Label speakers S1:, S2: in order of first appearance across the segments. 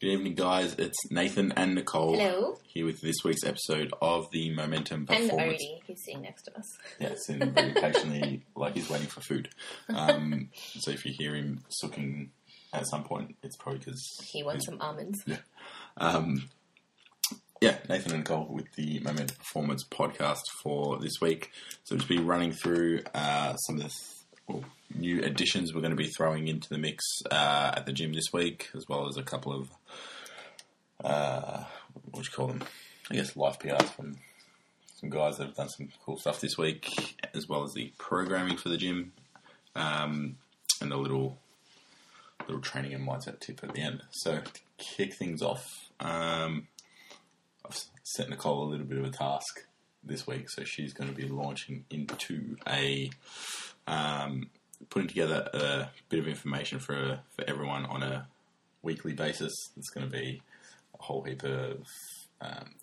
S1: Good evening, guys. It's Nathan and Nicole
S2: Hello.
S1: here with this week's episode of the Momentum Performance. And.
S2: Odie, he's sitting next to us.
S1: Yes, and very patiently, like he's waiting for food. Um, so if you hear him sucking at some point, it's probably because
S2: He wants some almonds.
S1: Um, yeah, Nathan and Nicole with the Momentum Performance podcast for this week. So just be running through uh, some of the th- well, new additions we're going to be throwing into the mix uh, at the gym this week, as well as a couple of uh, what do you call them? I guess life PRs from some guys that have done some cool stuff this week, as well as the programming for the gym, um, and a little little training and mindset tip at the end. So to kick things off, um, I've set Nicole a little bit of a task this week, so she's going to be launching into a um, putting together a bit of information for for everyone on a weekly basis. It's going to be a whole heap of um,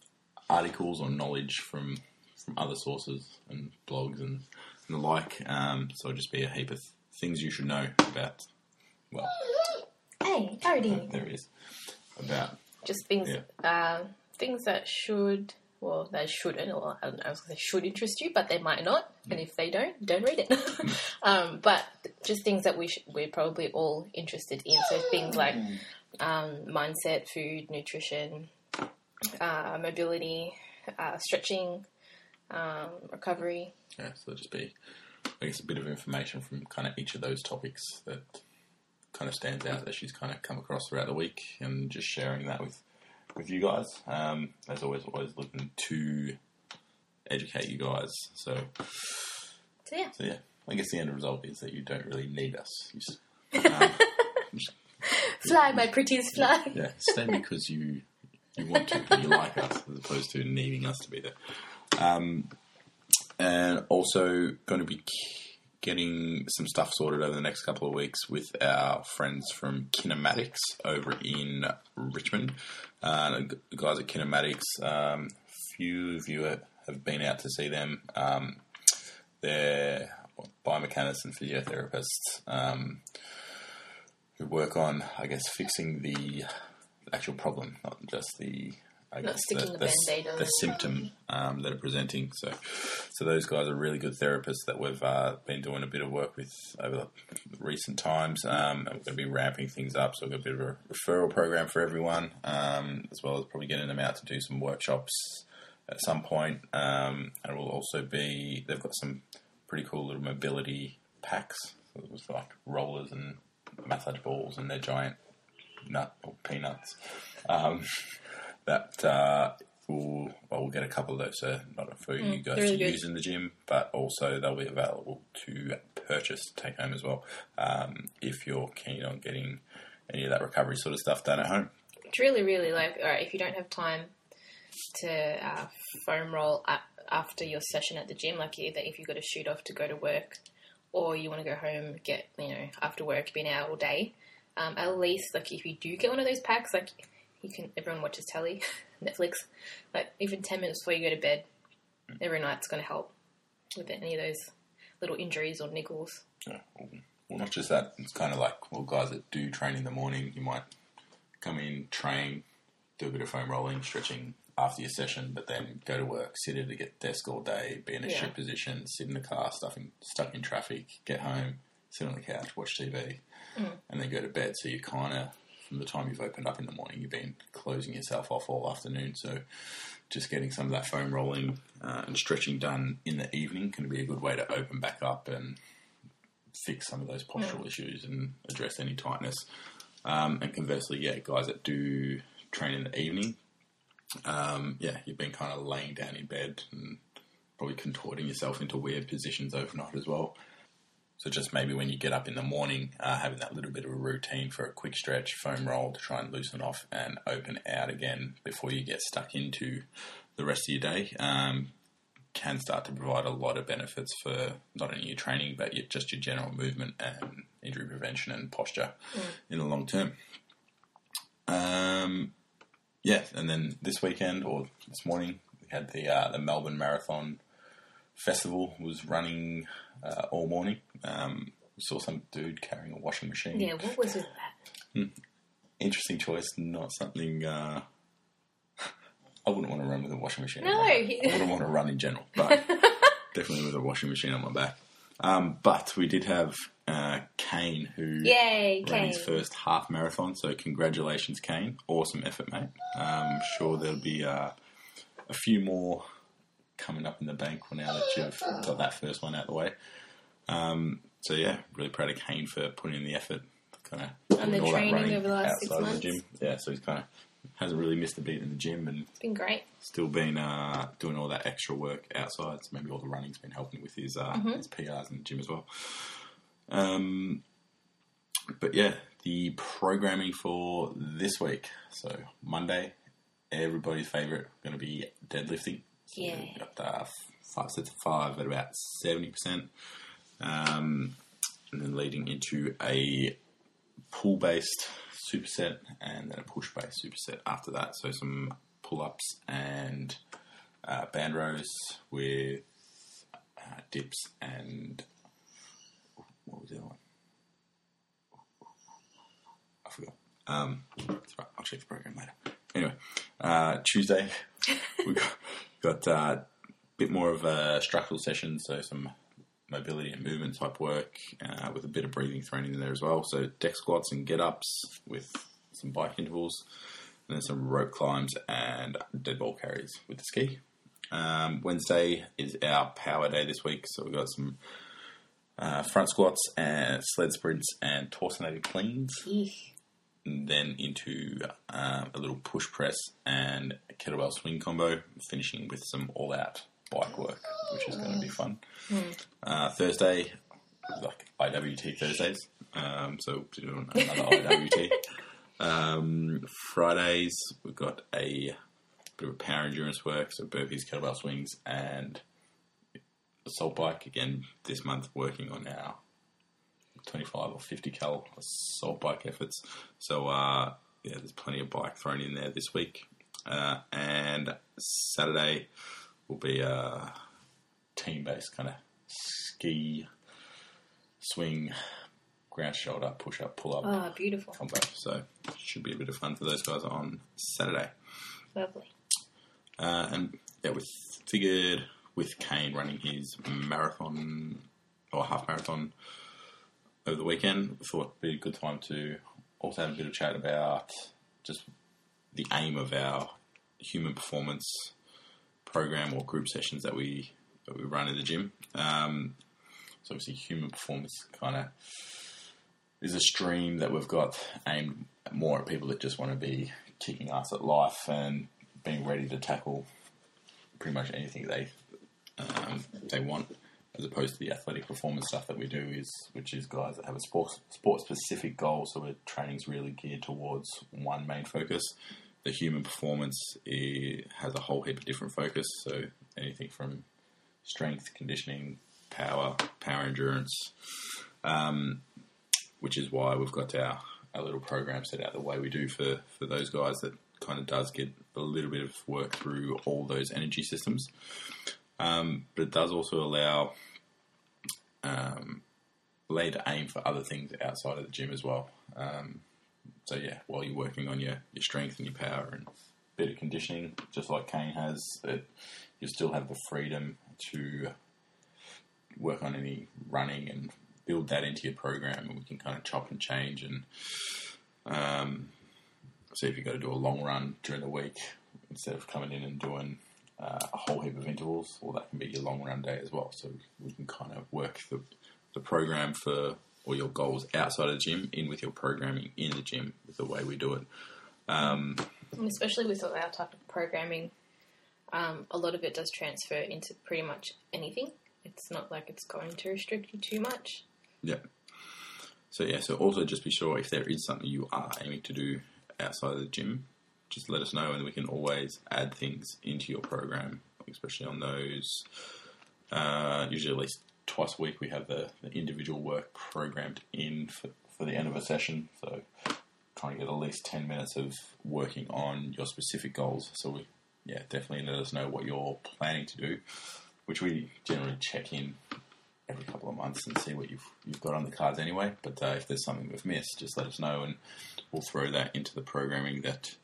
S1: articles or knowledge from from other sources and blogs and, and the like. Um, so it'll just be a heap of things you should know about. Well,
S2: Hey, Odie.
S1: there it is about
S2: Just things,
S1: Yeah.
S2: uh, things that should, well, they shouldn't, or I, don't know, say should interest you, but they might not. And if they don't, don't read it. um, but just things that we sh- we're probably all interested in. So things like um, mindset, food, nutrition, uh, mobility, uh, stretching, um, recovery.
S1: Yeah, so just be, I guess, a bit of information from kind of each of those topics that kind of stands out that she's kind of come across throughout the week, and just sharing that with with you guys. Um, as always, always looking to educate you guys. So,
S2: So yeah,
S1: so yeah, I guess the end result is that you don't really need us. You, s- um, just-
S2: fly, my pretties, fly.
S1: yeah, stay because you you want to, you like us, as opposed to needing us to be there. Um, and also going to be getting some stuff sorted over the next couple of weeks with our friends from Kinematics over in Richmond. Uh, the guys at Kinematics, um, few of you have been out to see them. Um, they're biomechanists and physiotherapists. Um, who work on, I guess, fixing the actual problem, not just the, I
S2: Not
S1: guess,
S2: sticking the Band-Aid on
S1: the symptom um, that are presenting. So, so those guys are really good therapists that we've uh, been doing a bit of work with over the recent times. Um, and we're going to be ramping things up, so we've got a bit of a referral program for everyone, um, as well as probably getting them out to do some workshops at some point. Um, and it will also be they've got some pretty cool little mobility packs. So it was like rollers and massage balls and their giant nut or peanuts. That uh, will well, we'll get a couple of those, so not for you guys
S2: really
S1: to
S2: good.
S1: use in the gym, but also they'll be available to purchase, to take home as well, um, if you're keen on getting any of that recovery sort of stuff done at home.
S2: It's really, really like, all right, if you don't have time to uh, foam roll after your session at the gym, like either if you've got to shoot off to go to work or you want to go home, get, you know, after work, been out all day, um, at least, like, if you do get one of those packs, like, you can, everyone watches telly, Netflix, like, even 10 minutes before you go to bed, every night's going to help with any of those little injuries or niggles.
S1: Yeah, well, not just that. It's kind of like well, guys that do train in the morning, you might come in, train, do a bit of foam rolling, stretching after your session, but then go to work, sit at a get desk all day, be in a
S2: Yeah.
S1: shit position, sit in the car, stuck in, stuck in traffic, get home, sit on the couch, watch TV, mm. and then go to bed. So you kind of, from the time you've opened up in the morning, you've been closing yourself off all afternoon. So just getting some of that foam rolling uh, and stretching done in the evening can be a good way to open back up and fix some of those postural issues and address any tightness. Um, and conversely, yeah, guys that do train in the evening, um, yeah, you've been kind of laying down in bed and probably contorting yourself into weird positions overnight as well. So just maybe when you get up in the morning, uh, having that little bit of a routine for a quick stretch, foam roll to try and loosen off and open out again before you get stuck into the rest of your day, um, can start to provide a lot of benefits for not only your training but your, just your general movement and injury prevention and posture in the long term. Um, yeah, and then this weekend or this morning we had the uh, the Melbourne Marathon Festival was running uh, all morning. Um, we saw some dude carrying a washing machine
S2: Yeah, what was with that?
S1: interesting choice. Not something. Uh, I wouldn't want to run with a washing machine.
S2: No,
S1: on my back.
S2: he-
S1: I wouldn't want to run in general, but definitely with a washing machine on my back. Um, but we did have uh, Kane who
S2: Yay,
S1: ran
S2: Kane.
S1: his first half marathon. So congratulations, Kane! Awesome effort, mate. Um, sure there'll be uh, a few more coming up in the bank now that you've got that first one out of the way. Um, so yeah, really proud of Kane for putting in the effort, kind of
S2: And the
S1: all that
S2: training
S1: running
S2: over the last six
S1: outside of
S2: months.
S1: the gym. Yeah, so he's kind of hasn't really missed a beat in the gym and
S2: It's been great.
S1: still been uh, doing all that extra work outside. So maybe all the running's been helping with his uh,
S2: Mm-hmm.
S1: his PRs in the gym as well. Um, but yeah, the programming for this week. So Monday, everybody's favorite going to be deadlifting.
S2: Yeah.
S1: uh, five sets of five at about seventy percent, um, and then leading into a pull based superset and then a push based superset after that. So some pull ups and uh, band rows with uh, dips and what was the other one? I forgot. Um, right. I'll check the program later. Anyway, uh, Tuesday we got, got uh, a bit more of a structural session, so some mobility and movement type work uh, with a bit of breathing thrown in there as well. So deck squats and get ups with some bike intervals, and then some rope climbs and dead ball carries with the ski. Um, Wednesday is our power day this week, so we've got some uh, front squats and sled sprints and torsionated cleans. Then into um, a little push press and a kettlebell swing combo, finishing with some all out bike work, which is going to be fun. Uh, Thursday, like IWT Thursdays, um, so doing another IWT. Um, Fridays, we've got a bit of power endurance work, so burpees, kettlebell swings, and assault bike. Again, this month working on our 25 or 50 cal assault bike efforts. So, uh, yeah, there's plenty of bike thrown in there this week. Uh, and Saturday will be a team based kind of ski, swing, ground shoulder, push up, pull up
S2: Oh, beautiful.
S1: combo. So, should be a bit of fun for those guys on Saturday.
S2: Lovely.
S1: Uh, and yeah, we figured with Kane running his marathon or half marathon over the weekend, we thought it'd be a good time to also have a bit of chat about just the aim of our human performance program or group sessions that we that we run in the gym. Um, so obviously, human performance kind of is a stream that we've got aimed more at people that just want to be kicking ass at life and being ready to tackle pretty much anything they um, they want, as opposed to the athletic performance stuff that we do is which is guys that have a sports sport specific goal. So our training's really geared towards one main focus. The human performance has a whole heap of different focus. So anything from strength, conditioning, power, power endurance, um, which is why we've got our, our little program set out the way we do for, for those guys that kind of does get a little bit of work through all those energy systems. Um, but it does also allow um, to aim for other things outside of the gym as well. Um, so yeah, while you're working on your, your strength and your power and bit of conditioning, just like Kane has, it, you still have the freedom to work on any running and build that into your program, and we can kind of chop and change and um, see if you've got to do a long run during the week instead of coming in and doing uh, a whole heap of intervals, or that can be your long run day as well. So we can kind of work the, the program for all your goals outside of the gym in with your programming in the gym with the way we do it. Um,
S2: And especially with our type of programming, um, a lot of it does transfer into pretty much anything. It's not like it's going to restrict you too much.
S1: Yeah. So yeah, so also just be sure if there is something you are aiming to do outside of the gym, just let us know and we can always add things into your program, especially on those. Uh, usually at least twice a week we have the, the individual work programmed in for, for the end of a session. So trying to get at least 10 minutes of working on your specific goals. So we, yeah, definitely let us know what you're planning to do, which we generally check in every couple of months and see what you've you've got on the cards anyway. But uh, if there's something we've missed, just let us know, and we'll throw that into the programming that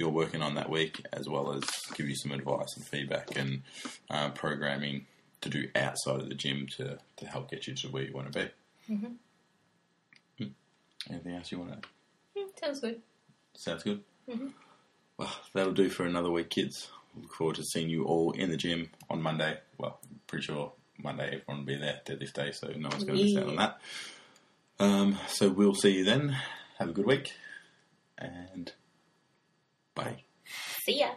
S1: you're working on that week, as well as give you some advice and feedback and uh, programming to do outside of the gym to, to help get you to where you want to be. Mm-hmm. Anything else you want to add?
S2: Mm, sounds good.
S1: Sounds good. Well, that'll do for another week, kids. Look forward to seeing you all in the gym on Monday. Well, pretty sure Monday everyone will be there deadlift day, so no one's going to miss out on that. Um, so we'll see you then. Have a good week, and bye.
S2: See ya.